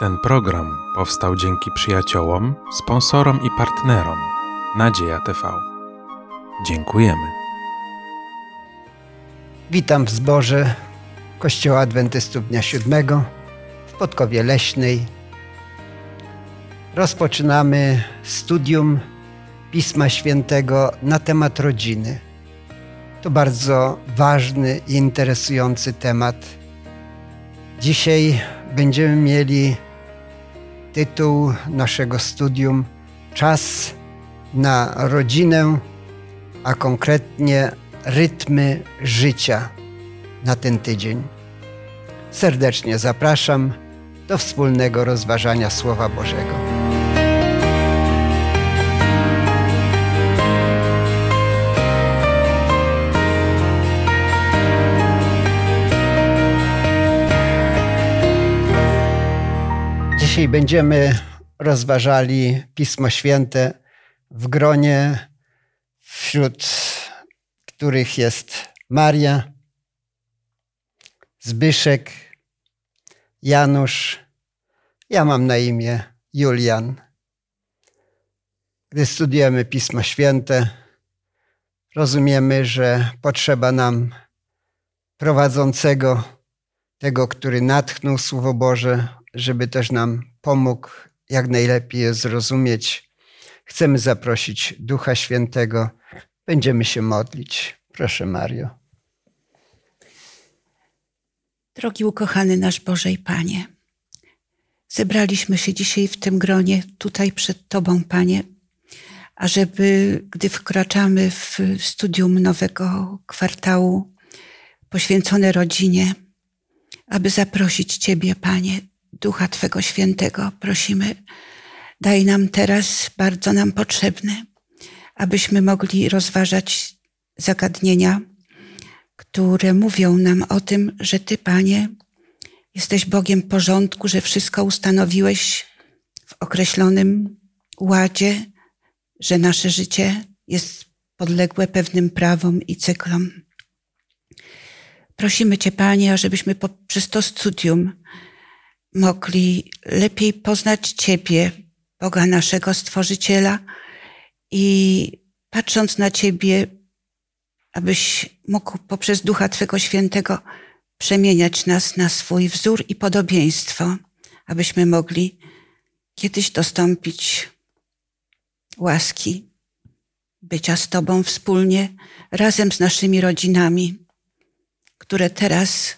Ten program powstał dzięki przyjaciołom, sponsorom i partnerom Nadzieja TV. Dziękujemy. Witam w zborze Kościoła Adwentystów Dnia Siódmego w Podkowie Leśnej. Rozpoczynamy studium Pisma Świętego na temat rodziny. To bardzo ważny i interesujący temat. Dzisiaj będziemy mieli tytuł naszego studium Czas na rodzinę, a konkretnie rytmy życia na ten tydzień. Serdecznie zapraszam do wspólnego rozważania Słowa Bożego. Dzisiaj będziemy rozważali Pismo Święte w gronie, wśród których jest Maria, Zbyszek, Janusz. Ja mam na imię Julian. Gdy studujemy Pismo Święte, rozumiemy, że potrzeba nam prowadzącego, tego, który natchnął Słowo Boże, żeby też nam pomógł jak najlepiej je zrozumieć. Chcemy zaprosić Ducha Świętego. Będziemy się modlić. Proszę, Mario. Drogi ukochany nasz Boże i Panie, zebraliśmy się dzisiaj w tym gronie, tutaj przed Tobą, Panie, ażeby, gdy wkraczamy w studium nowego kwartału poświęcone rodzinie, aby zaprosić Ciebie, Panie, Ducha Twego Świętego prosimy, daj nam teraz bardzo nam potrzebny, abyśmy mogli rozważać zagadnienia, które mówią nam o tym, że Ty, Panie, jesteś Bogiem porządku, że wszystko ustanowiłeś w określonym ładzie, że nasze życie jest podległe pewnym prawom i cyklom. Prosimy Cię, Panie, ażebyśmy poprzez to studium mogli lepiej poznać Ciebie, Boga naszego Stworzyciela i patrząc na Ciebie, abyś mógł poprzez Ducha Twego Świętego przemieniać nas na swój wzór i podobieństwo, abyśmy mogli kiedyś dostąpić łaski bycia z Tobą wspólnie, razem z naszymi rodzinami, które teraz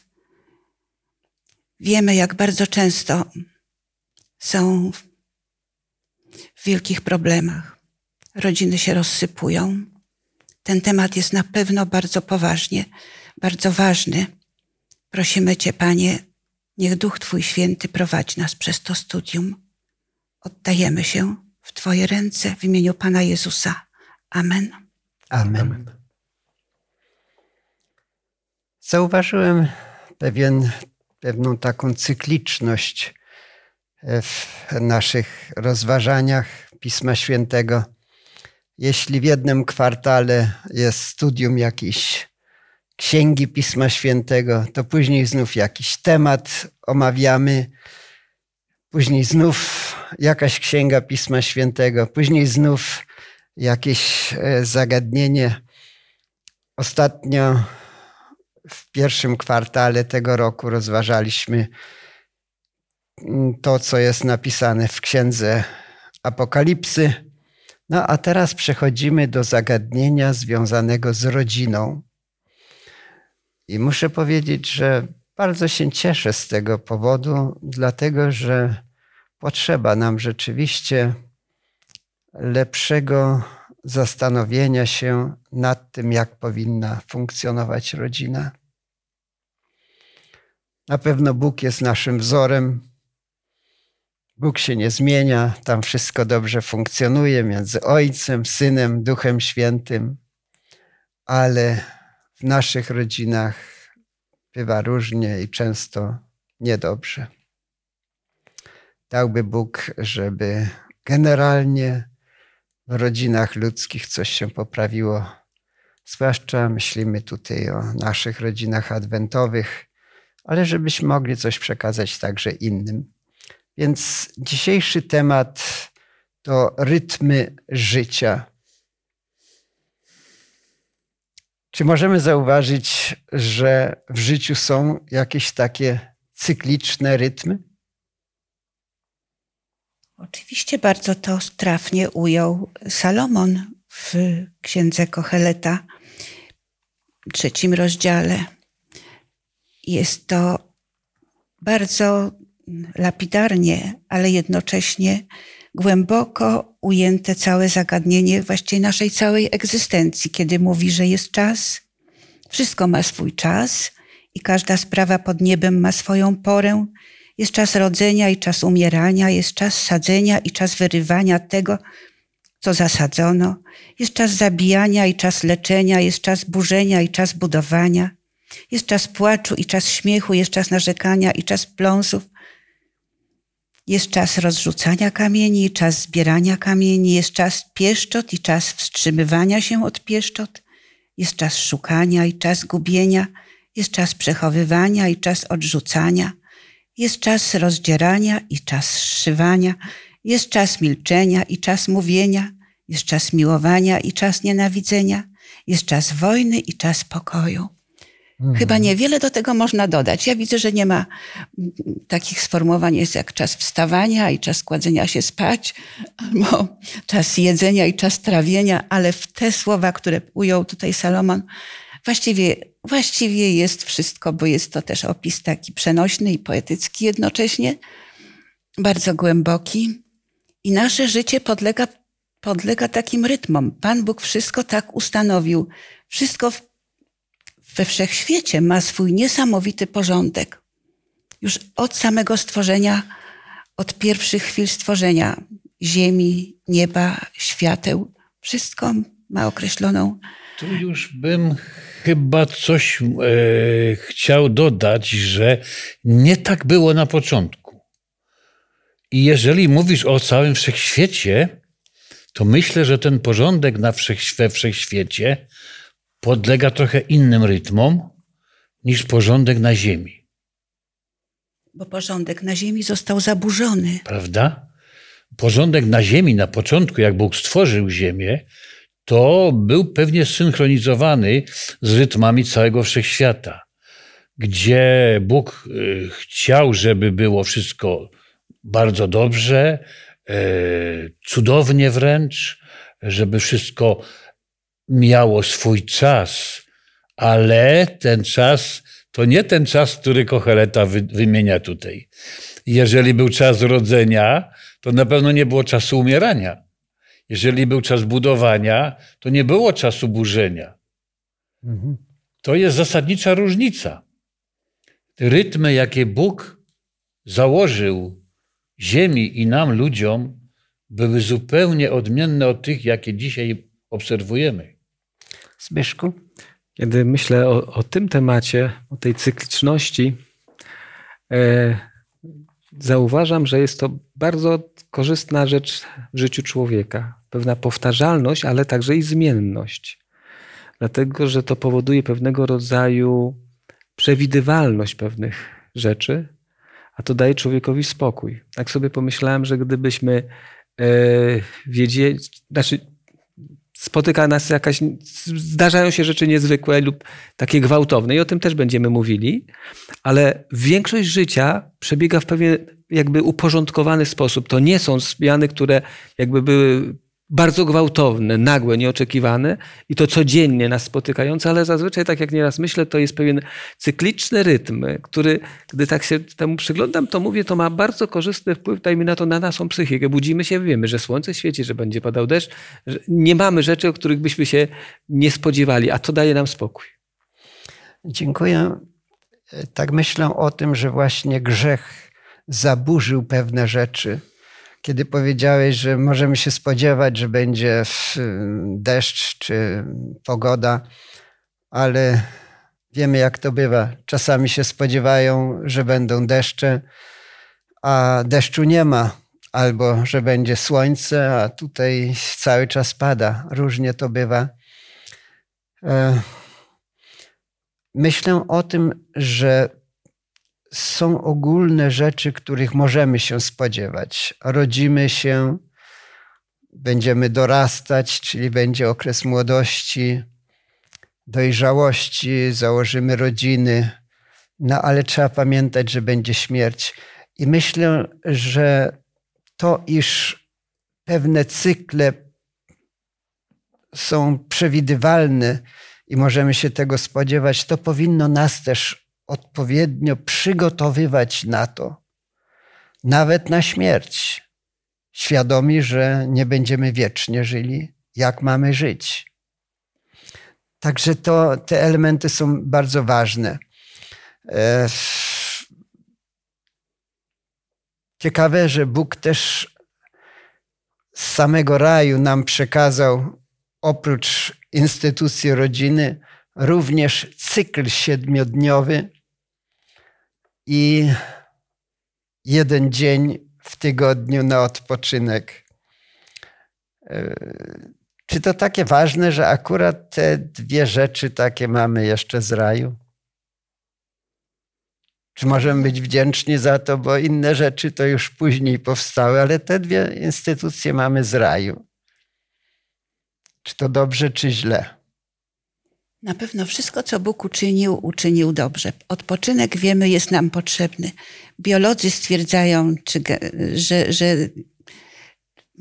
Wiemy, jak bardzo często są w wielkich problemach. Rodziny się rozsypują. Ten temat jest na pewno bardzo poważnie, bardzo ważny. Prosimy Cię, Panie, niech Duch Twój Święty prowadzi nas przez to studium. Oddajemy się w Twoje ręce w imieniu Pana Jezusa. Amen. Amen. Amen. Zauważyłem pewien pewną taką cykliczność e, w naszych rozważaniach Pisma Świętego. Jeśli w jednym kwartale jest studium jakiejś księgi Pisma Świętego, to później znów jakiś temat omawiamy, później znów jakaś księga Pisma Świętego, później znów jakieś e, zagadnienie. Ostatnio w pierwszym kwartale tego roku rozważaliśmy to, co jest napisane w księdze Apokalipsy. No a teraz przechodzimy do zagadnienia związanego z rodziną. I muszę powiedzieć, że bardzo się cieszę z tego powodu, dlatego że potrzeba nam rzeczywiście lepszego zastanowienia się nad tym, jak powinna funkcjonować rodzina. Na pewno Bóg jest naszym wzorem. Bóg się nie zmienia, tam wszystko dobrze funkcjonuje między Ojcem, Synem, Duchem Świętym, ale w naszych rodzinach bywa różnie i często niedobrze. Dałby Bóg, żeby generalnie rodzinach ludzkich coś się poprawiło. Zwłaszcza myślimy tutaj o naszych rodzinach adwentowych, ale żebyśmy mogli coś przekazać także innym. Więc dzisiejszy temat to rytmy życia. Czy możemy zauważyć, że w życiu są jakieś takie cykliczne rytmy? Oczywiście bardzo to trafnie ujął Salomon w księdze Kocheleta, trzecim rozdziale. Jest to bardzo lapidarnie, ale jednocześnie głęboko ujęte całe zagadnienie właściwie naszej całej egzystencji, kiedy mówi, że jest czas, wszystko ma swój czas i każda sprawa pod niebem ma swoją porę. Jest czas rodzenia i czas umierania, jest czas sadzenia i czas wyrywania tego, co zasadzono, jest czas zabijania i czas leczenia, jest czas burzenia i czas budowania, jest czas płaczu i czas śmiechu, jest czas narzekania i czas pląsów, jest czas rozrzucania kamieni, czas zbierania kamieni, jest czas pieszczot i czas wstrzymywania się od pieszczot, jest czas szukania i czas gubienia, jest czas przechowywania i czas odrzucania, jest czas rozdzierania i czas zszywania, jest czas milczenia i czas mówienia, jest czas miłowania i czas nienawidzenia, jest czas wojny i czas pokoju. Mhm. Chyba niewiele do tego można dodać. Ja widzę, że nie ma takich sformułowań jest jak czas wstawania i czas kładzenia się spać, albo czas jedzenia i czas trawienia, ale w te słowa, które ujął tutaj Salomon, właściwie, właściwie jest wszystko, bo jest to też opis taki przenośny i poetycki jednocześnie, bardzo głęboki. I nasze życie podlega, podlega takim rytmom. Pan Bóg wszystko tak ustanowił. Wszystko w we wszechświecie ma swój niesamowity porządek. Już od samego stworzenia, od pierwszych chwil stworzenia ziemi, nieba, świateł, wszystko ma określoną. Tu już bym chyba coś e, chciał dodać, że nie tak było na początku. I jeżeli mówisz o całym wszechświecie, to myślę, że ten porządek na wszech, we wszechświecie podlega trochę innym rytmom niż porządek na ziemi. Bo porządek na ziemi został zaburzony. Prawda? Porządek na ziemi na początku, jak Bóg stworzył ziemię, to był pewnie synchronizowany z rytmami całego wszechświata, gdzie Bóg y, chciał, żeby było wszystko bardzo dobrze, y, cudownie wręcz, żeby wszystko miało swój czas, ale ten czas to nie ten czas, który Kocheleta wy, wymienia tutaj. Jeżeli był czas rodzenia, to na pewno nie było czasu umierania. Jeżeli był czas budowania, to nie było czasu burzenia. Mhm. To jest zasadnicza różnica. Rytmy, jakie Bóg założył Ziemi i nam, ludziom, były zupełnie odmienne od tych, jakie dzisiaj obserwujemy. Zbyszku? Kiedy myślę o, o tym temacie, o tej cykliczności, e, zauważam, że jest to bardzo korzystna rzecz w życiu człowieka. Pewna powtarzalność, ale także i zmienność. Dlatego, że to powoduje pewnego rodzaju przewidywalność pewnych rzeczy, a to daje człowiekowi spokój. Tak sobie pomyślałem, że gdybyśmy e, wiedzieli, znaczy spotyka nas jakaś, zdarzają się rzeczy niezwykłe lub takie gwałtowne i o tym też będziemy mówili, ale większość życia przebiega w pewien jakby uporządkowany sposób. To nie są zmiany, które jakby były bardzo gwałtowne, nagłe, nieoczekiwane i to codziennie nas spotykające, ale zazwyczaj, tak jak nieraz myślę, to jest pewien cykliczny rytm, który, gdy tak się temu przyglądam, to mówię, to ma bardzo korzystny wpływ, dajmy na to, na naszą psychikę. Budzimy się, wiemy, że słońce świeci, że będzie padał deszcz, nie mamy rzeczy, o których byśmy się nie spodziewali, a to daje nam spokój. Dziękuję. Tak myślę o tym, że właśnie grzech zaburzył pewne rzeczy kiedy powiedziałeś, że możemy się spodziewać, że będzie deszcz czy pogoda, ale wiemy, jak to bywa. Czasami się spodziewają, że będą deszcze, a deszczu nie ma, albo że będzie słońce, a tutaj cały czas pada. Różnie to bywa. E, myślę o tym, że są ogólne rzeczy, których możemy się spodziewać. Rodzimy się, będziemy dorastać, czyli będzie okres młodości, dojrzałości, założymy rodziny, no ale trzeba pamiętać, że będzie śmierć. I myślę, że to, iż pewne cykle są przewidywalne i możemy się tego spodziewać, to powinno nas też odpowiednio przygotowywać na to, nawet na śmierć, świadomi, że nie będziemy wiecznie żyli, jak mamy żyć. Także to, te elementy są bardzo ważne. E, ciekawe, że Bóg też z samego raju nam przekazał, oprócz instytucji rodziny, również cykl siedmiodniowy i jeden dzień w tygodniu na odpoczynek. E, czy to takie ważne, że akurat te dwie rzeczy takie mamy jeszcze z raju? Czy możemy być wdzięczni za to, bo inne rzeczy to już później powstały, ale te dwie instytucje mamy z raju. Czy to dobrze, czy źle? Na pewno wszystko, co Bóg uczynił, uczynił dobrze. Odpoczynek, wiemy, jest nam potrzebny. Biolodzy stwierdzają, czy, że, że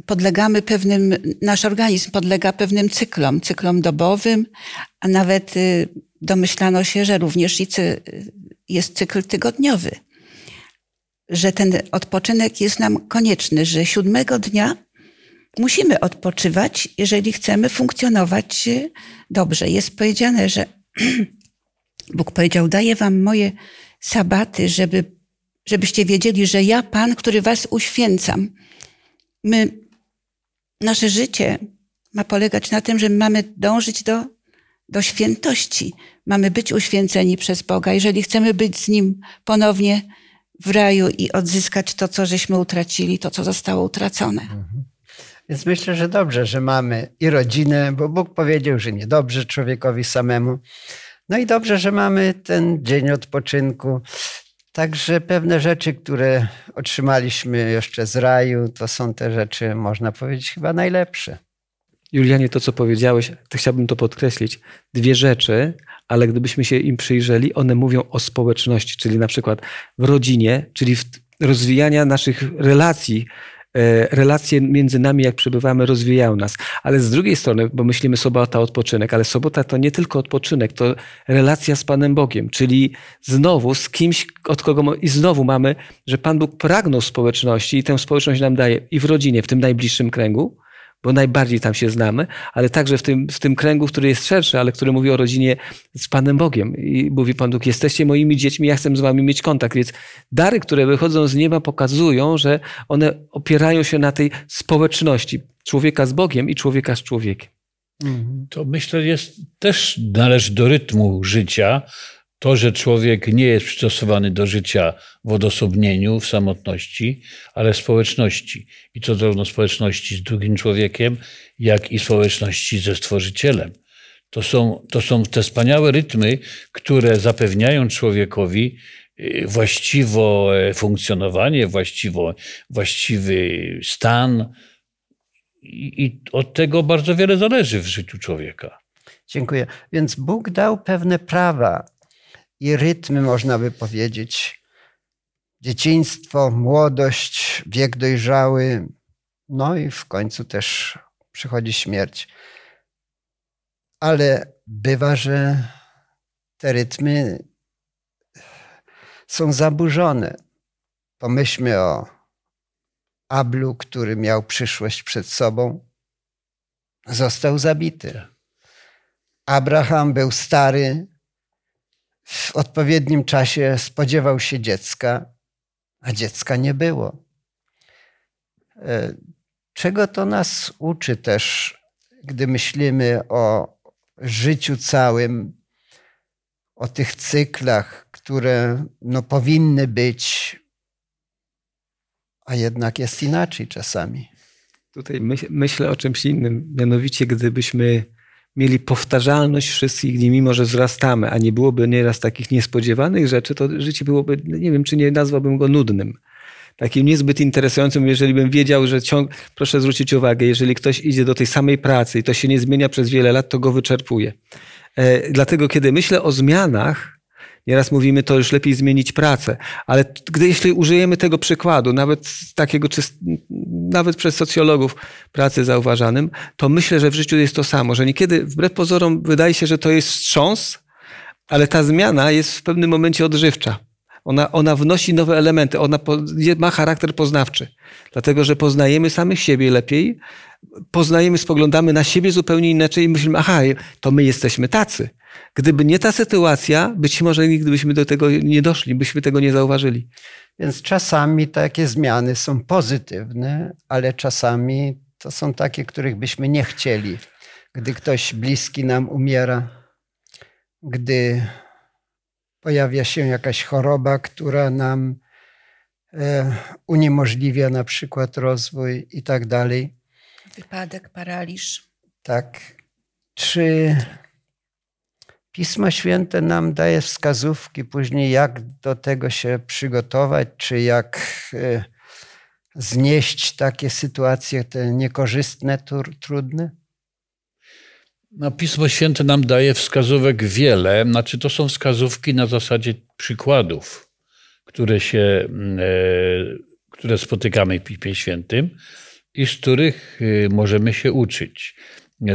podlegamy pewnym, nasz organizm podlega pewnym cyklom, cyklom dobowym, a nawet y, domyślano się, że również jest cykl tygodniowy. Że ten odpoczynek jest nam konieczny, że siódmego dnia musimy odpoczywać, jeżeli chcemy funkcjonować y, dobrze. Jest powiedziane, że Bóg powiedział: Daję wam moje sabaty, żeby, żebyście wiedzieli, że ja, Pan, który was uświęcam. My, nasze życie ma polegać na tym, że mamy dążyć do, do świętości. Mamy być uświęceni przez Boga. Jeżeli chcemy być z Nim ponownie w raju i odzyskać to, co żeśmy utracili, to, co zostało utracone. Mhm. Więc myślę, że dobrze, że mamy i rodzinę, bo Bóg powiedział, że niedobrze człowiekowi samemu. No i dobrze, że mamy ten dzień odpoczynku. Także pewne rzeczy, które otrzymaliśmy jeszcze z raju, to są te rzeczy, można powiedzieć, chyba najlepsze. Julianie, to co powiedziałeś, to chciałbym to podkreślić. Dwie rzeczy, ale gdybyśmy się im przyjrzeli, one mówią o społeczności, czyli na przykład w rodzinie, czyli w rozwijania naszych relacji relacje między nami, jak przebywamy, rozwijają nas. Ale z drugiej strony, bo myślimy sobota odpoczynek, ale sobota to nie tylko odpoczynek, to relacja z Panem Bogiem, czyli znowu z kimś, od kogo i znowu mamy, że Pan Bóg pragnął społeczności i tę społeczność nam daje i w rodzinie, w tym najbliższym kręgu, bo najbardziej tam się znamy, ale także w tym, w tym kręgu, który jest szerszy, ale który mówi o rodzinie z Panem Bogiem. I mówi Pan Bóg, jesteście moimi dziećmi, ja chcę z wami mieć kontakt. Więc dary, które wychodzą z nieba, pokazują, że one opierają się na tej społeczności człowieka z Bogiem i człowieka z człowiekiem. To myślę, jest też należy do rytmu życia, to, że człowiek nie jest przystosowany do życia w odosobnieniu, w samotności, ale w społeczności. I to zarówno społeczności z drugim człowiekiem, jak i społeczności ze Stworzycielem. To są, to są te wspaniałe rytmy, które zapewniają człowiekowi y, właściwe funkcjonowanie, właściwo, właściwy stan. I, I od tego bardzo wiele zależy w życiu człowieka. Dziękuję. Więc Bóg dał pewne prawa i rytmy, można by powiedzieć. Dzieciństwo, młodość, wiek dojrzały, no i w końcu też przychodzi śmierć. Ale bywa, że te rytmy są zaburzone. Pomyślmy o Ablu, który miał przyszłość przed sobą, został zabity. Abraham był stary, w odpowiednim czasie spodziewał się dziecka, a dziecka nie było. E, czego to nas uczy też, gdy myślimy o życiu całym, o tych cyklach, które no, powinny być, a jednak jest inaczej czasami. Tutaj myśl, myślę o czymś innym, mianowicie gdybyśmy mieli powtarzalność wszystkich dni, mimo że wzrastamy, a nie byłoby nieraz takich niespodziewanych rzeczy, to życie byłoby, nie wiem, czy nie nazwałbym go nudnym. Takim niezbyt interesującym, jeżeli bym wiedział, że ciąg, proszę zwrócić uwagę, jeżeli ktoś idzie do tej samej pracy i to się nie zmienia przez wiele lat, to go wyczerpuje. E, dlatego, kiedy myślę o zmianach, Nieraz mówimy, to już lepiej zmienić pracę, ale gdy jeśli użyjemy tego przykładu, nawet takiego, czy nawet przez socjologów pracy zauważanym, to myślę, że w życiu jest to samo, że niekiedy wbrew pozorom wydaje się, że to jest wstrząs, ale ta zmiana jest w pewnym momencie odżywcza. Ona, ona wnosi nowe elementy, ona ma charakter poznawczy, dlatego że poznajemy samych siebie lepiej, poznajemy, spoglądamy na siebie zupełnie inaczej i myślimy, aha, to my jesteśmy tacy. Gdyby nie ta sytuacja, być może nigdy byśmy do tego nie doszli, byśmy tego nie zauważyli. Więc czasami takie zmiany są pozytywne, ale czasami to są takie, których byśmy nie chcieli. Gdy ktoś bliski nam umiera, gdy pojawia się jakaś choroba, która nam e, uniemożliwia na przykład rozwój i tak dalej. Wypadek, paraliż. Tak. Czy Pismo Święte nam daje wskazówki później, jak do tego się przygotować, czy jak e, znieść takie sytuacje, te niekorzystne, trudne? No, Pismo Święte nam daje wskazówek wiele. Znaczy, to są wskazówki na zasadzie przykładów, które, się, mm, e, które spotykamy w Piśmie Świętym i z których e, możemy się uczyć.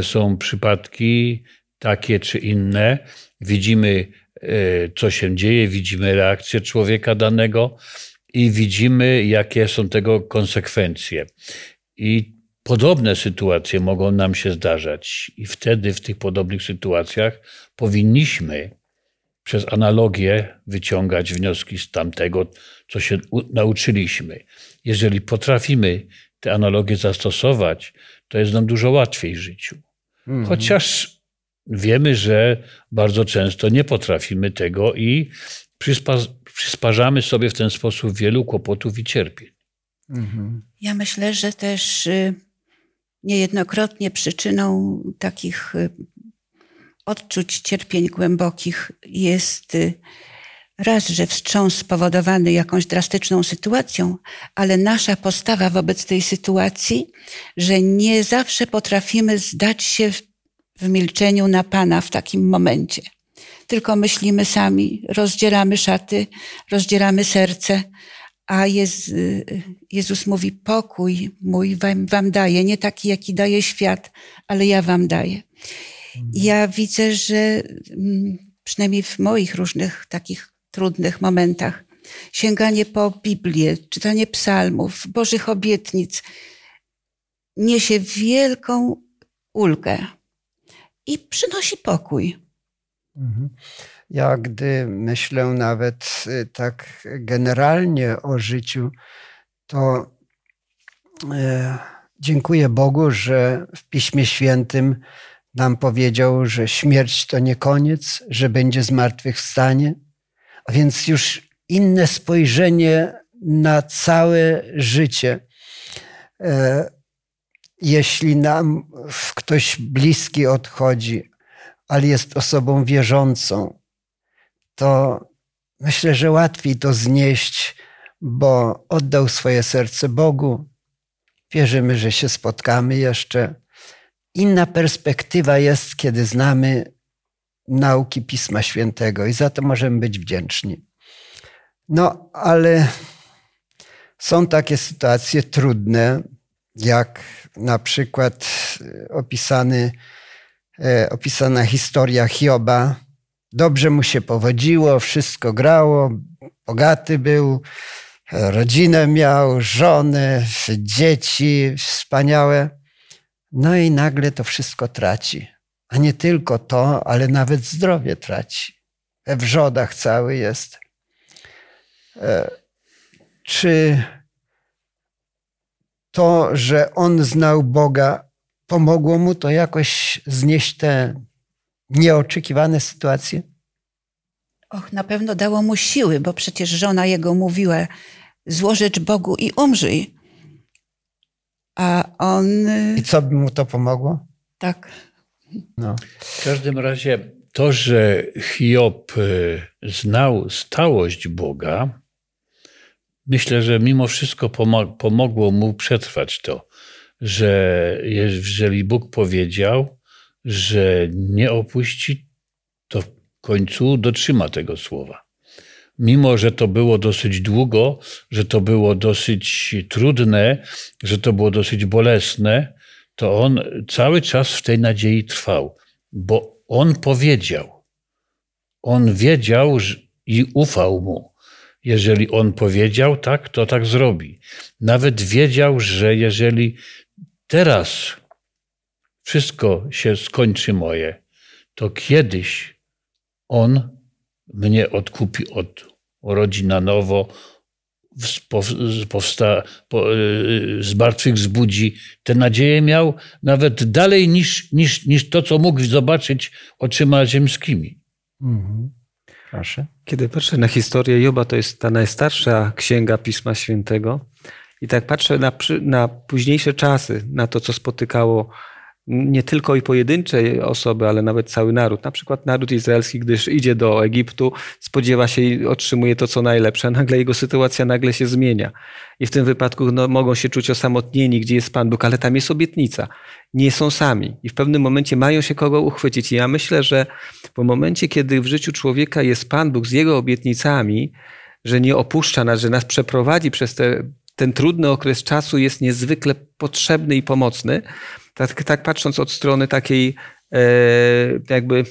Są przypadki takie czy inne. Widzimy, e, co się dzieje, widzimy reakcję człowieka danego i widzimy, jakie są tego konsekwencje. I podobne sytuacje mogą nam się zdarzać, i wtedy w tych podobnych sytuacjach powinniśmy przez analogię wyciągać wnioski z tamtego, co się nauczyliśmy. Jeżeli potrafimy te analogie zastosować, to jest nam dużo łatwiej w życiu. Mhm. Chociaż wiemy, że bardzo często nie potrafimy tego i przysparzamy sobie w ten sposób wielu kłopotów i cierpień. Mhm. Ja myślę, że też y, niejednokrotnie przyczyną takich y, odczuć cierpień głębokich jest y, raz, że wstrząs spowodowany jakąś drastyczną sytuacją, ale nasza postawa wobec tej sytuacji, że nie zawsze potrafimy zdać się w milczeniu na Pana w takim momencie. Tylko myślimy sami, rozdzieramy szaty, rozdzieramy serce, a Jezus mówi: Pokój mój wam, wam daję, nie taki, jaki daje świat, ale ja wam daję. Ja widzę, że mm, przynajmniej w moich różnych takich trudnych momentach, sięganie po Biblię, czytanie psalmów, Bożych obietnic, niesie wielką ulgę i przynosi pokój. Mhm. Ja, gdy myślę nawet y, tak generalnie o życiu, to e, dziękuję Bogu, że w Piśmie Świętym nam powiedział, że śmierć to nie koniec, że będzie zmartwychwstanie, a więc już inne spojrzenie na całe życie. E, jeśli nam ktoś bliski odchodzi, ale jest osobą wierzącą, to myślę, że łatwiej to znieść, bo oddał swoje serce Bogu. Wierzymy, że się spotkamy jeszcze. Inna perspektywa jest, kiedy znamy nauki Pisma Świętego i za to możemy być wdzięczni. No, ale są takie sytuacje trudne, jak na przykład e, opisany, e, opisana historia Hioba. Dobrze mu się powodziło, wszystko grało, bogaty był, rodzinę miał, żonę, dzieci wspaniałe. No i nagle to wszystko traci. A nie tylko to, ale nawet zdrowie traci. We wrzodach cały jest. E, czy to, że on znał Boga, pomogło mu to jakoś znieść te nieoczekiwane sytuacje? Och, na pewno dało mu siły, bo przecież żona jego mówiła: złożecz Bogu i umrzyj. A on. I co by mu to pomogło? Tak. No. W każdym razie to, że Hiob e, znał stałość Boga, myślę, że mimo wszystko pomogło mu przetrwać to, że jeżeli Bóg powiedział, że nie opuści, to w końcu dotrzyma tego słowa. Mimo, że to było dosyć długo, że to było dosyć trudne, że to było dosyć bolesne, to on cały czas w tej nadziei trwał, bo on powiedział. On wiedział i ufał mu. Jeżeli on powiedział tak, to tak zrobi. Nawet wiedział, że jeżeli teraz wszystko się skończy moje, to kiedyś on mnie odkupi od urodzi na nowo, powsta, po, y, z martwych zbudzi. Tę nadzieję miał nawet dalej niż, niż, niż to, co mógł zobaczyć oczyma ziemskimi. Mhm. Proszę. Kiedy patrzę na historię Joba, to jest ta najstarsza księga Pisma Świętego. I tak patrzę na, na późniejsze czasy, na to, co spotykało nie tylko i pojedyncze osoby, ale nawet cały naród. Na przykład naród izraelski, gdyż idzie do Egiptu, spodziewa się i otrzymuje to, co najlepsze, a nagle jego sytuacja nagle się zmienia. I w tym wypadku no, mogą się czuć osamotnieni, gdzie jest Pan Bóg, ale tam jest obietnica. Nie są sami i w pewnym momencie mają się kogo uchwycić. I ja myślę, że w momencie, kiedy w życiu człowieka jest Pan Bóg z jego obietnicami, że nie opuszcza nas, że nas przeprowadzi przez te, ten trudny okres czasu, jest niezwykle potrzebny i pomocny tak, tak patrząc od strony takiej e, jakby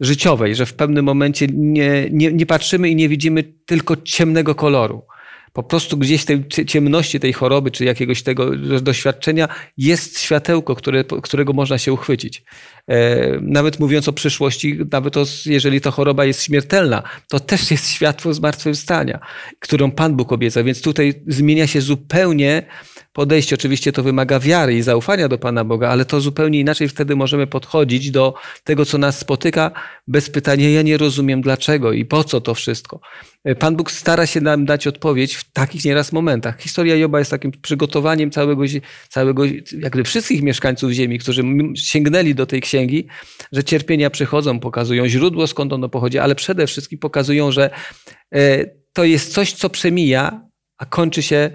życiowej, że w pewnym momencie nie, nie, nie patrzymy i nie widzimy tylko ciemnego koloru. Po prostu gdzieś w tej ciemności tej choroby, czy jakiegoś tego doświadczenia jest światełko, które, którego można się uchwycić. E, nawet mówiąc o przyszłości, nawet to, jeżeli to choroba jest śmiertelna, to też jest światło zmartwychwstania, którą Pan Bóg obieca. Więc tutaj zmienia się zupełnie podejście. Oczywiście to wymaga wiary i zaufania do Pana Boga, ale to zupełnie inaczej wtedy możemy podchodzić do tego, co nas spotyka, bez pytania, ja nie rozumiem dlaczego i po co to wszystko. Pan Bóg stara się nam dać odpowiedź w takich nieraz momentach. Historia Joba jest takim przygotowaniem całego, całego jakby wszystkich mieszkańców ziemi, którzy sięgnęli do tej księgi, że cierpienia przychodzą, pokazują źródło, skąd ono pochodzi, ale przede wszystkim pokazują, że e, to jest coś, co przemija, a kończy się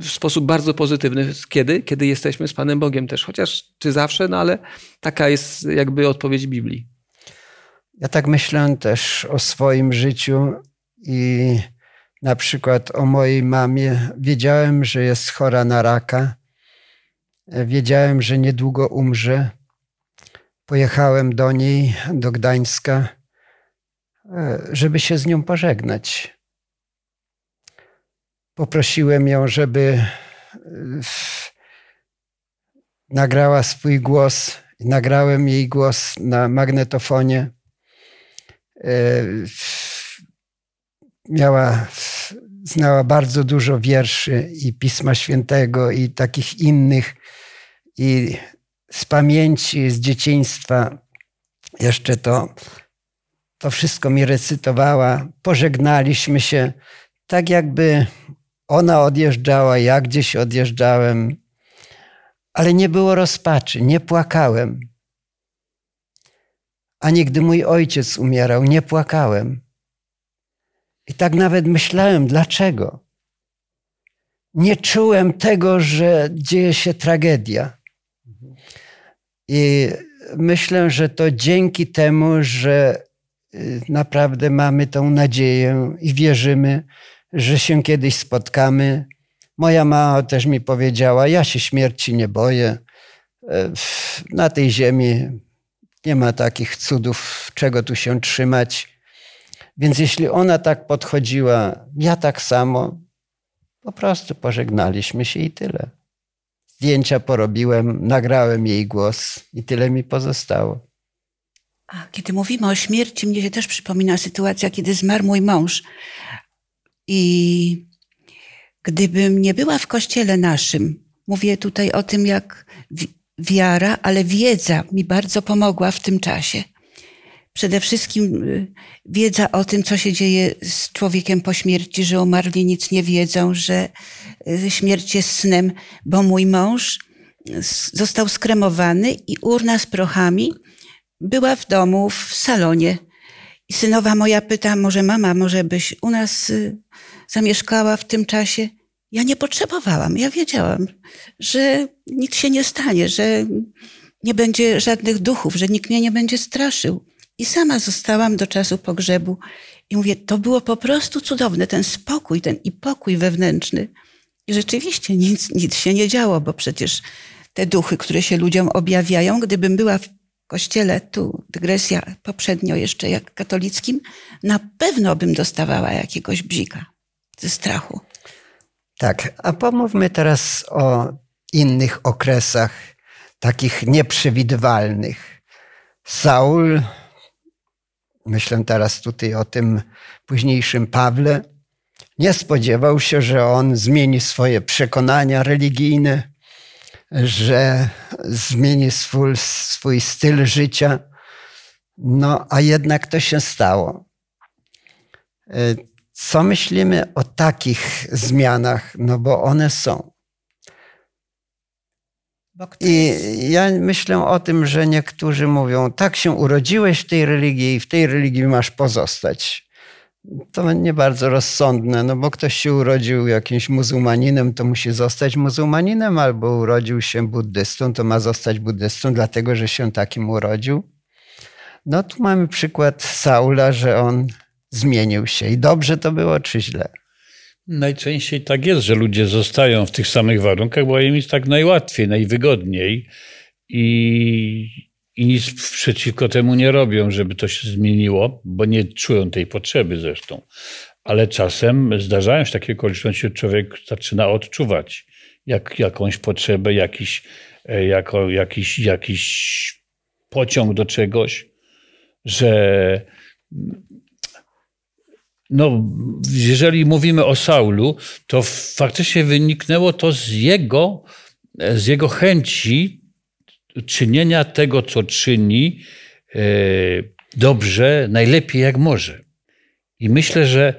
w sposób bardzo pozytywny. Kiedy? Kiedy jesteśmy z Panem Bogiem też. Chociaż czy zawsze, no ale taka jest jakby odpowiedź Biblii. Ja tak myślę też o swoim życiu i na przykład o mojej mamie. Wiedziałem, że jest chora na raka. Wiedziałem, że niedługo umrze. Pojechałem do niej, do Gdańska, żeby się z nią pożegnać. Poprosiłem ją, żeby e, nagrała swój głos. Nagrałem jej głos na magnetofonie. E, miała, znała bardzo dużo wierszy i Pisma Świętego i takich innych. I z pamięci, z dzieciństwa jeszcze to, to wszystko mi recytowała. Pożegnaliśmy się tak jakby ona odjeżdżała, ja gdzieś odjeżdżałem, ale nie było rozpaczy, nie płakałem. Ani gdy mój ojciec umierał, nie płakałem. I tak nawet myślałem, dlaczego. Nie czułem tego, że dzieje się tragedia. I myślę, że to dzięki temu, że y, naprawdę mamy tą nadzieję i wierzymy, że się kiedyś spotkamy. Moja mama też mi powiedziała: Ja się śmierci nie boję. E, na tej ziemi nie ma takich cudów, czego tu się trzymać. Więc jeśli ona tak podchodziła, ja tak samo, po prostu pożegnaliśmy się i tyle. Zdjęcia porobiłem, nagrałem jej głos i tyle mi pozostało. A kiedy mówimy o śmierci, mnie się też przypomina sytuacja, kiedy zmarł mój mąż. I gdybym nie była w kościele naszym, mówię tutaj o tym, jak wiara, ale wiedza mi bardzo pomogła w tym czasie. Przede wszystkim y, wiedza o tym, co się dzieje z człowiekiem po śmierci, że umarli nic nie wiedzą, że y, śmierć jest snem, bo mój mąż został skremowany i urna z prochami była w domu, w salonie. I synowa moja pyta, może mama, może byś u nas y, zamieszkała w tym czasie? Ja nie potrzebowałam. Ja wiedziałam, że nic się nie stanie, że nie będzie żadnych duchów, że nikt mnie nie będzie straszył. I sama zostałam do czasu pogrzebu. I mówię, to było po prostu cudowne, ten spokój, ten i pokój wewnętrzny. I rzeczywiście nic, nic się nie działo, bo przecież te duchy, które się ludziom objawiają, gdybym była w kościele, tu dygresja poprzednio jeszcze jak katolickim, na pewno bym dostawała jakiegoś bzika ze strachu. Tak, a pomówmy teraz o innych okresach, takich nieprzewidywalnych. Saul, myślę teraz tutaj o tym późniejszym Pawle, nie spodziewał się, że on zmieni swoje przekonania religijne, że zmieni swój, swój styl życia. No, a jednak to się stało. E, co myślimy o takich zmianach? No, bo one są. I ja myślę o tym, że niektórzy mówią, tak się urodziłeś w tej religii i w tej religii masz pozostać to nie bardzo rozsądne, no bo ktoś się urodził jakimś muzułmaninem, to musi zostać muzułmaninem, albo urodził się buddystą, to ma zostać buddystą, dlatego że się takim urodził. No tu mamy przykład Saula, że on zmienił się. I dobrze to było, czy źle? Najczęściej tak jest, że ludzie zostają w tych samych warunkach, bo im jest tak najłatwiej, najwygodniej i i nic przeciwko temu nie robią, żeby to się zmieniło, bo nie czują tej potrzeby zresztą. Ale czasem zdarzają się takie okoliczności, że człowiek zaczyna odczuwać jak, jakąś potrzebę, jakiś, e, jako, jakiś, jakiś pociąg do czegoś, że no, jeżeli mówimy o Saulu, to faktycznie wyniknęło to z jego, z jego chęci czynienia tego, co czyni e, dobrze, najlepiej jak może. I myślę, że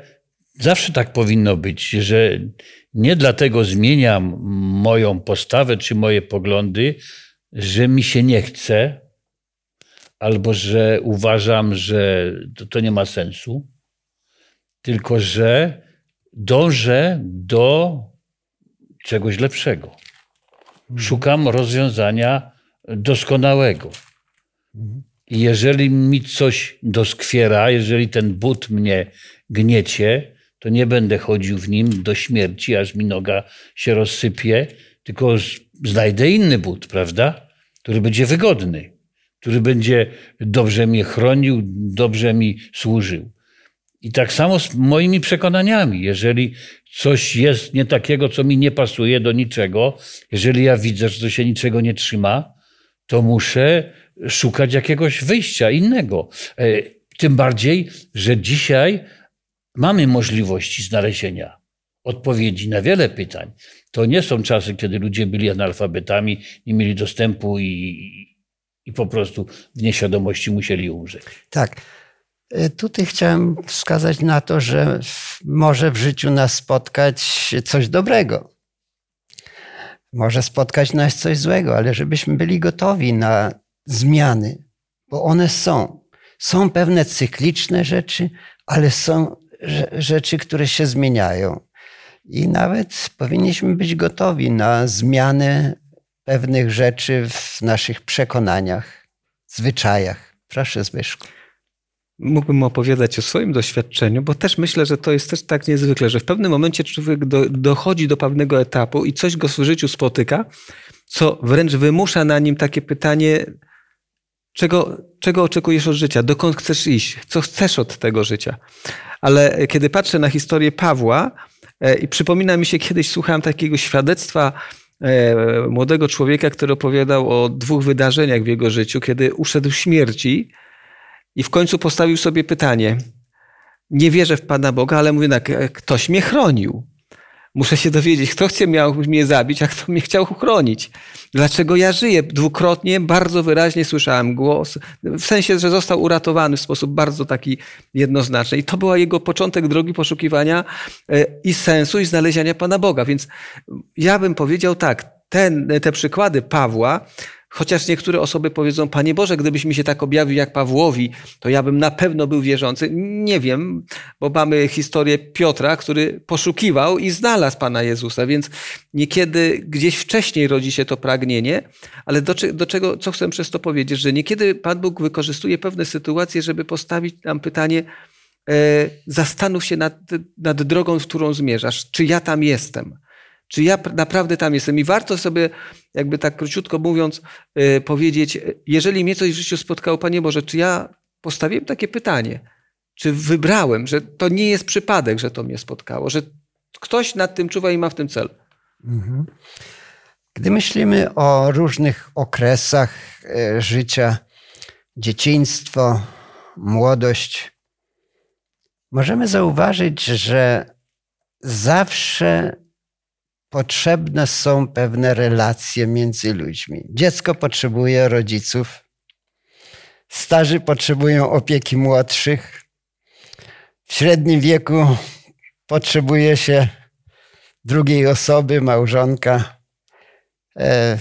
zawsze tak powinno być, że nie dlatego zmieniam moją postawę czy moje poglądy, że mi się nie chce, albo że uważam, że to, to nie ma sensu, tylko że dążę do czegoś lepszego. Szukam rozwiązania doskonałego. I jeżeli mi coś doskwiera, jeżeli ten but mnie gniecie, to nie będę chodził w nim do śmierci, aż mi noga się rozsypie, tylko znajdę inny but, prawda? Który będzie wygodny, który będzie dobrze mnie chronił, dobrze mi służył. I tak samo z moimi przekonaniami. Jeżeli coś jest nie takiego, co mi nie pasuje do niczego, jeżeli ja widzę, że to się niczego nie trzyma, to muszę szukać jakiegoś wyjścia innego. E, tym bardziej, że dzisiaj mamy możliwości znalezienia odpowiedzi na wiele pytań. To nie są czasy, kiedy ludzie byli analfabetami, nie mieli dostępu i, i po prostu w nieświadomości musieli umrzeć. Tak. E, tutaj chciałem wskazać na to, że może w życiu nas spotkać coś dobrego może spotkać nas coś złego, ale żebyśmy byli gotowi na zmiany, bo one są. Są pewne cykliczne rzeczy, ale są rzeczy, które się zmieniają. I nawet powinniśmy być gotowi na zmianę pewnych rzeczy w naszych przekonaniach, zwyczajach. Proszę, Zbyszku mógłbym opowiadać o swoim doświadczeniu, bo też myślę, że to jest też tak niezwykle, że w pewnym momencie człowiek do, dochodzi do pewnego etapu i coś go w życiu spotyka, co wręcz wymusza na nim takie pytanie, czego, czego oczekujesz od życia, dokąd chcesz iść, co chcesz od tego życia. Ale kiedy patrzę na historię Pawła e, i przypomina mi się, kiedyś słuchałem takiego świadectwa e, młodego człowieka, który opowiadał o dwóch wydarzeniach w jego życiu, kiedy uszedł śmierci, i w końcu postawił sobie pytanie. Nie wierzę w Pana Boga, ale mówię tak, ktoś mnie chronił. Muszę się dowiedzieć, kto chce miał mnie zabić, a kto mnie chciał uchronić. Dlaczego ja żyję? Dwukrotnie bardzo wyraźnie słyszałem głos, w sensie, że został uratowany w sposób bardzo taki jednoznaczny. I to była jego początek drogi poszukiwania e, i sensu, i znalezienia Pana Boga. Więc ja bym powiedział tak, ten, te przykłady Pawła, chociaż niektóre osoby powiedzą, Panie Boże, gdybyś mi się tak objawił jak Pawłowi, to ja bym na pewno był wierzący. Nie wiem, bo mamy historię Piotra, który poszukiwał i znalazł Pana Jezusa, więc niekiedy gdzieś wcześniej rodzi się to pragnienie, ale do, do czego, co chcę przez to powiedzieć, że niekiedy Pan Bóg wykorzystuje pewne sytuacje, żeby postawić nam pytanie, e, zastanów się nad, nad drogą, w którą zmierzasz. Czy ja tam jestem? Czy ja naprawdę tam jestem? I warto sobie, jakby tak króciutko mówiąc, yy, powiedzieć, jeżeli mnie coś w życiu spotkało, Panie Boże, czy ja postawiłem takie pytanie? Czy wybrałem, że to nie jest przypadek, że to mnie spotkało, że ktoś nad tym czuwa i ma w tym cel? Mhm. Gdy myślimy o różnych okresach e, życia, dzieciństwo, młodość, możemy zauważyć, że zawsze potrzebne są pewne relacje między ludźmi. Dziecko potrzebuje rodziców, starzy potrzebują opieki młodszych, w średnim wieku potrzebuje się drugiej osoby, małżonka. E,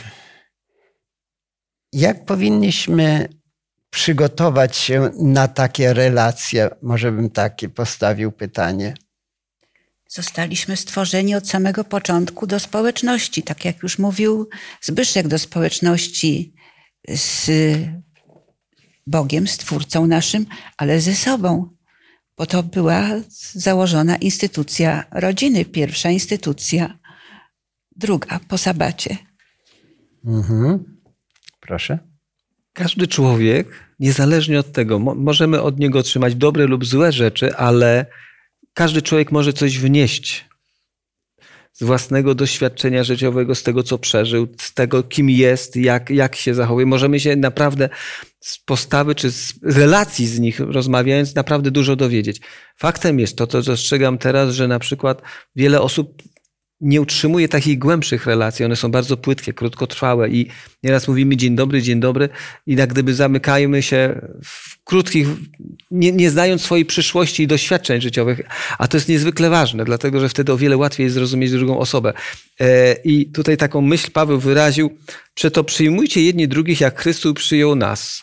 jak powinniśmy przygotować się na takie relacje? Może bym takie postawił pytanie. Zostaliśmy stworzeni od samego początku do społeczności, tak jak już mówił Zbyszek, do społeczności z Bogiem, z Twórcą naszym, ale ze sobą, bo to była założona instytucja rodziny, pierwsza instytucja, druga po sabacie. Mhm. Proszę. Każdy człowiek, niezależnie od tego, możemy od niego otrzymać dobre lub złe rzeczy, ale każdy człowiek może coś wnieść z własnego doświadczenia życiowego, z tego, co przeżył, z tego, kim jest, jak, jak się zachowuje. Możemy się naprawdę z postawy czy z relacji z nich rozmawiając, naprawdę dużo dowiedzieć. Faktem jest to, co dostrzegam teraz, że na przykład wiele osób nie utrzymuje takich głębszych relacji. One są bardzo płytkie, krótkotrwałe i nieraz mówimy dzień dobry, dzień dobry i jak gdyby zamykajmy się w krótkich, nie, nie znając swojej przyszłości i doświadczeń życiowych. A to jest niezwykle ważne, dlatego że wtedy o wiele łatwiej jest zrozumieć drugą osobę. E, I tutaj taką myśl Paweł wyraził, przeto przyjmujcie jedni drugich, jak Chrystus przyjął nas.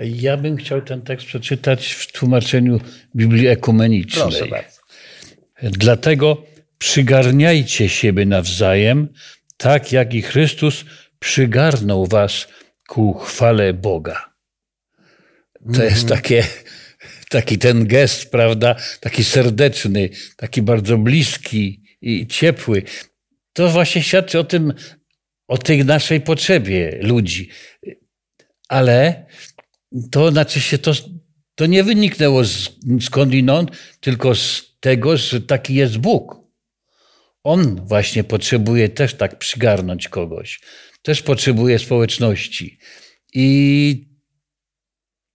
Ja bym chciał ten tekst przeczytać w tłumaczeniu Biblii Ekumenicznej. Proszę bardzo. Dlatego przygarniajcie siebie nawzajem, tak jak i Chrystus przygarnął was ku chwale Boga. To jest mhm. takie, taki ten gest, prawda, taki serdeczny, taki bardzo bliski i ciepły. To właśnie świadczy o tym, o tej naszej potrzebie ludzi. Ale to znaczy się, to, to nie wyniknęło z, skądinąd, tylko z tego, że taki jest Bóg. On właśnie potrzebuje też tak przygarnąć kogoś. Też potrzebuje społeczności. I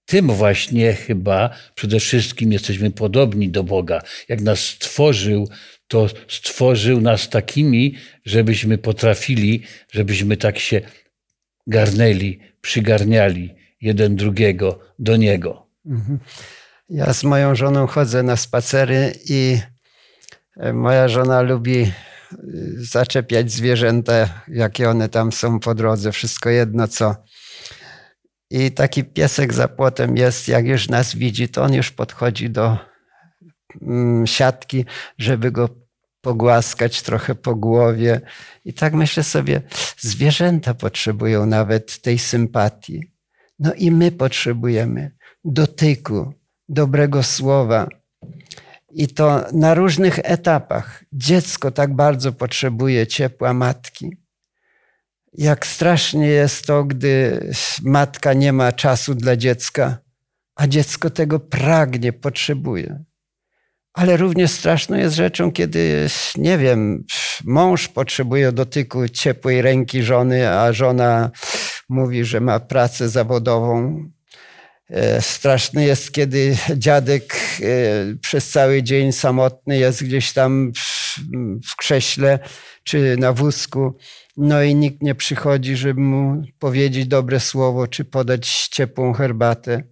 tym właśnie chyba przede wszystkim jesteśmy podobni do Boga. Jak nas stworzył, to stworzył nas takimi, żebyśmy potrafili, żebyśmy tak się garnęli, przygarniali jeden drugiego do Niego. Mhm. Ja z moją żoną chodzę na spacery i moja żona lubi e, zaczepiać zwierzęta, jakie one tam są po drodze, wszystko jedno co. I taki piesek za płotem jest, jak już nas widzi, to on już podchodzi do mm, siatki, żeby go pogłaskać trochę po głowie. I tak myślę sobie, zwierzęta potrzebują nawet tej sympatii. No i my potrzebujemy dotyku, dobrego słowa, i to na różnych etapach. Dziecko tak bardzo potrzebuje ciepła matki. Jak strasznie jest to, gdy matka nie ma czasu dla dziecka, a dziecko tego pragnie, potrzebuje. Ale równie straszną jest rzeczą, kiedy, nie wiem, mąż potrzebuje dotyku ciepłej ręki żony, a żona mówi, że ma pracę zawodową, straszny jest, kiedy dziadek e, przez cały dzień samotny jest gdzieś tam w krześle czy na wózku, no i nikt nie przychodzi, żeby mu powiedzieć dobre słowo czy podać ciepłą herbatę.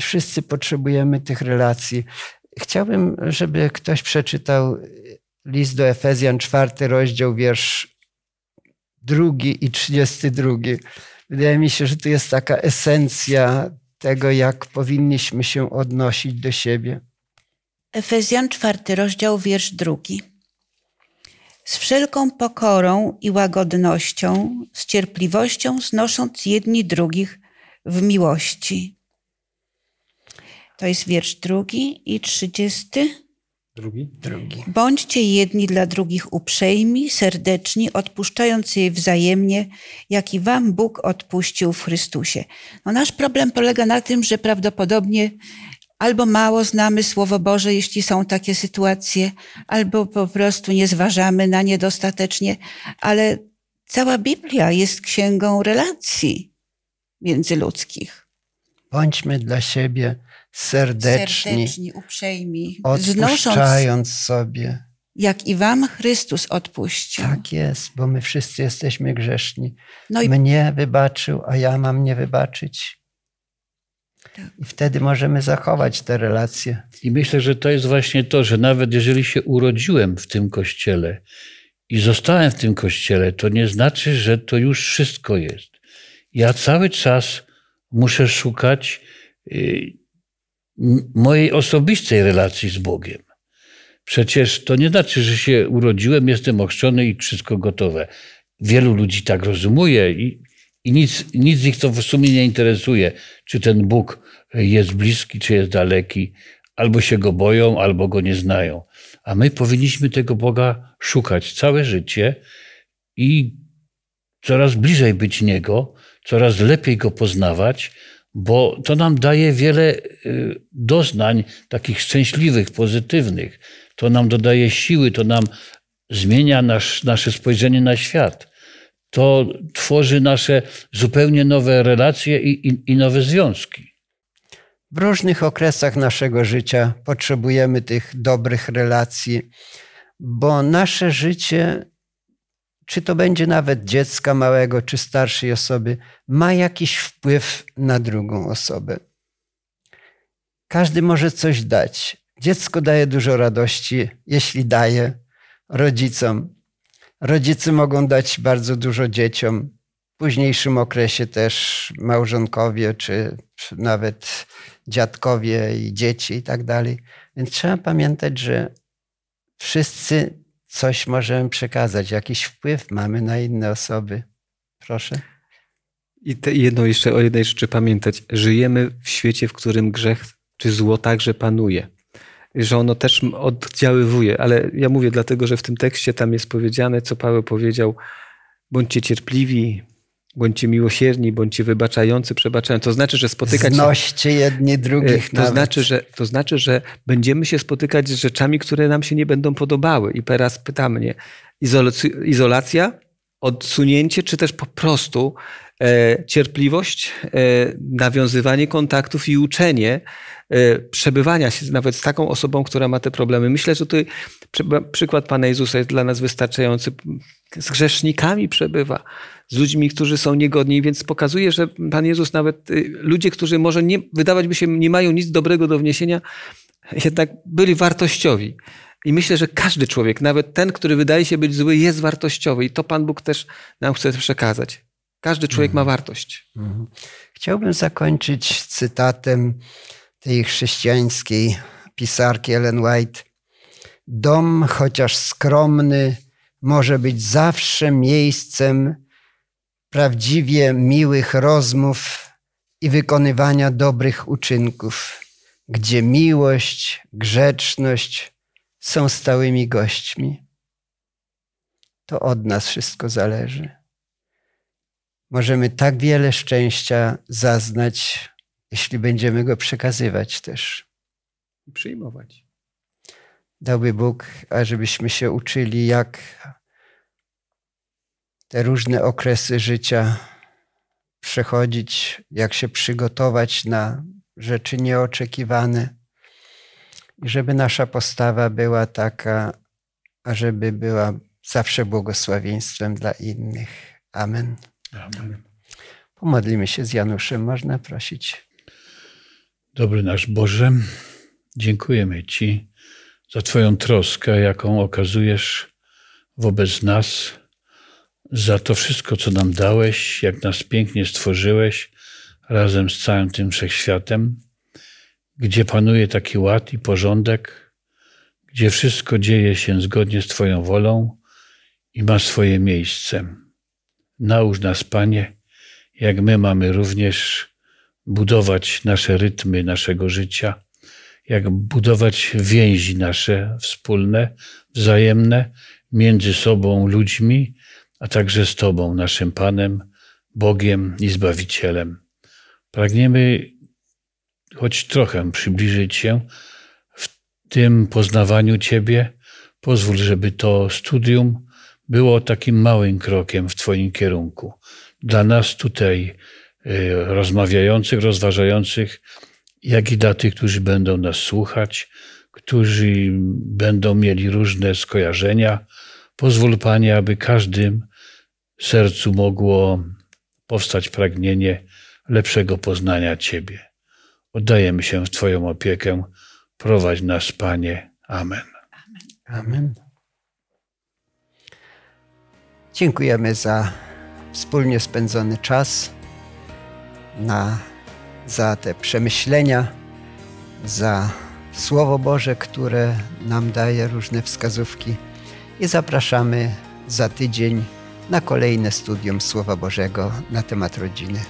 Wszyscy potrzebujemy tych relacji. Chciałbym, żeby ktoś przeczytał list do Efezjan, czwarty rozdział, wiersz drugi i trzydziesty drugi. Wydaje mi się, że to jest taka esencja tego, jak powinniśmy się odnosić do siebie. Efezjan czwarty rozdział, wiersz drugi. Z wszelką pokorą i łagodnością, z cierpliwością znosząc jedni drugich w miłości. To jest wiersz drugi i trzydziesty. Drugi? Drugi. Bądźcie jedni dla drugich uprzejmi, serdeczni, odpuszczając je wzajemnie, jak i wam Bóg odpuścił w Chrystusie. No nasz problem polega na tym, że prawdopodobnie albo mało znamy Słowo Boże, jeśli są takie sytuacje, albo po prostu nie zważamy na nie dostatecznie, ale cała Biblia jest księgą relacji międzyludzkich. Bądźmy dla siebie serdeczni, Serdeczni, uprzejmi, odpuszczając sobie. jak i wam Chrystus odpuścił. Tak jest, bo my wszyscy jesteśmy grzeszni. No i Mnie wybaczył, a ja mam nie wybaczyć. Tak. I wtedy możemy zachować te relacje. I myślę, że to jest właśnie to, że nawet jeżeli się urodziłem w tym kościele i zostałem w tym kościele, to nie znaczy, że to już wszystko jest. Ja cały czas muszę szukać y, mojej osobistej relacji z Bogiem. Przecież to nie znaczy, że się urodziłem, jestem ochrzczony i wszystko gotowe. Wielu ludzi tak rozumuje i, i nic, nic ich to w sumie nie interesuje, czy ten Bóg jest bliski, czy jest daleki. Albo się go boją, albo go nie znają. A my powinniśmy tego Boga szukać całe życie i coraz bliżej być Niego, coraz lepiej Go poznawać, bo to nam daje wiele y, doznań takich szczęśliwych, pozytywnych. To nam dodaje siły, to nam zmienia nasz, nasze spojrzenie na świat. To tworzy nasze zupełnie nowe relacje i, i, i nowe związki. W różnych okresach naszego życia potrzebujemy tych dobrych relacji, bo nasze życie, czy to będzie nawet dziecka małego, czy starszej osoby, ma jakiś wpływ na drugą osobę. Każdy może coś dać. Dziecko daje dużo radości, jeśli daje rodzicom. Rodzice mogą dać bardzo dużo dzieciom. W późniejszym okresie też małżonkowie, czy nawet dziadkowie i dzieci i tak dalej. Więc trzeba pamiętać, że wszyscy coś możemy przekazać, jakiś wpływ mamy na inne osoby. Proszę. I te, jedno jeszcze o jednej rzeczy pamiętać. Żyjemy w świecie, w którym grzech czy zło także panuje. Że ono też oddziaływuje, ale ja mówię dlatego, że w tym tekście tam jest powiedziane, co Paweł powiedział, bądźcie cierpliwi, bądźcie miłosierni, bądźcie wybaczający, przebaczający. To znaczy, że spotykać się... Znoście jedni drugich To nawet. znaczy, że, to znaczy, że będziemy się spotykać z rzeczami, które nam się nie będą podobały. I teraz pyta mnie, izolac- izolacja, odsunięcie, czy też po prostu e, cierpliwość, e, nawiązywanie kontaktów i uczenie e, przebywania się nawet z taką osobą, która ma te problemy. Myślę, że tutaj przy, przykład Pana Jezusa jest dla nas wystarczający. Z grzesznikami przebywa, z ludźmi, którzy są niegodni, więc pokazuje, że Pan Jezus nawet y, ludzie, którzy może nie, wydawać by się nie mają nic dobrego do wniesienia, jednak byli wartościowi. I myślę, że każdy człowiek, nawet ten, który wydaje się być zły, jest wartościowy. I to Pan Bóg też nam chce przekazać. Każdy człowiek ma wartość. Mhm. Chciałbym zakończyć cytatem tej chrześcijańskiej pisarki Ellen White. Dom, chociaż skromny, może być zawsze miejscem prawdziwie miłych rozmów i wykonywania dobrych uczynków, gdzie miłość, grzeczność są stałymi gośćmi. To od nas wszystko zależy możemy tak wiele szczęścia zaznać, jeśli będziemy go przekazywać też. I przyjmować. Dałby Bóg, ażebyśmy się uczyli, jak te różne okresy życia przechodzić, jak się przygotować na rzeczy nieoczekiwane. I żeby nasza postawa była taka, ażeby była zawsze błogosławieństwem dla innych. Amen. Amen. Pomodlimy się z Januszem, można prosić. Dobry nasz Boże, dziękujemy Ci za Twoją troskę, jaką okazujesz wobec nas, za to wszystko, co nam dałeś, jak nas pięknie stworzyłeś razem z całym tym wszechświatem, gdzie panuje taki ład i porządek, gdzie wszystko dzieje się zgodnie z Twoją wolą i ma swoje miejsce. Naucz nas, Panie, jak my mamy również budować nasze rytmy naszego życia, jak budować więzi nasze wspólne, wzajemne między sobą, ludźmi, a także z Tobą, naszym Panem, Bogiem i Zbawicielem. Pragniemy choć trochę przybliżyć się w tym poznawaniu Ciebie. Pozwól, żeby to studium było takim małym krokiem w Twoim kierunku. Dla nas tutaj y, rozmawiających, rozważających, jak i dla tych, którzy będą nas słuchać, którzy będą mieli różne skojarzenia. Pozwól, Panie, aby każdym sercu mogło powstać pragnienie lepszego poznania Ciebie. Oddajemy się w Twoją opiekę. Prowadź nas, Panie. Amen. Amen. Dziękujemy za wspólnie spędzony czas, na, za te przemyślenia, za Słowo Boże, które nam daje różne wskazówki i zapraszamy za tydzień na kolejne studium Słowa Bożego na temat rodziny.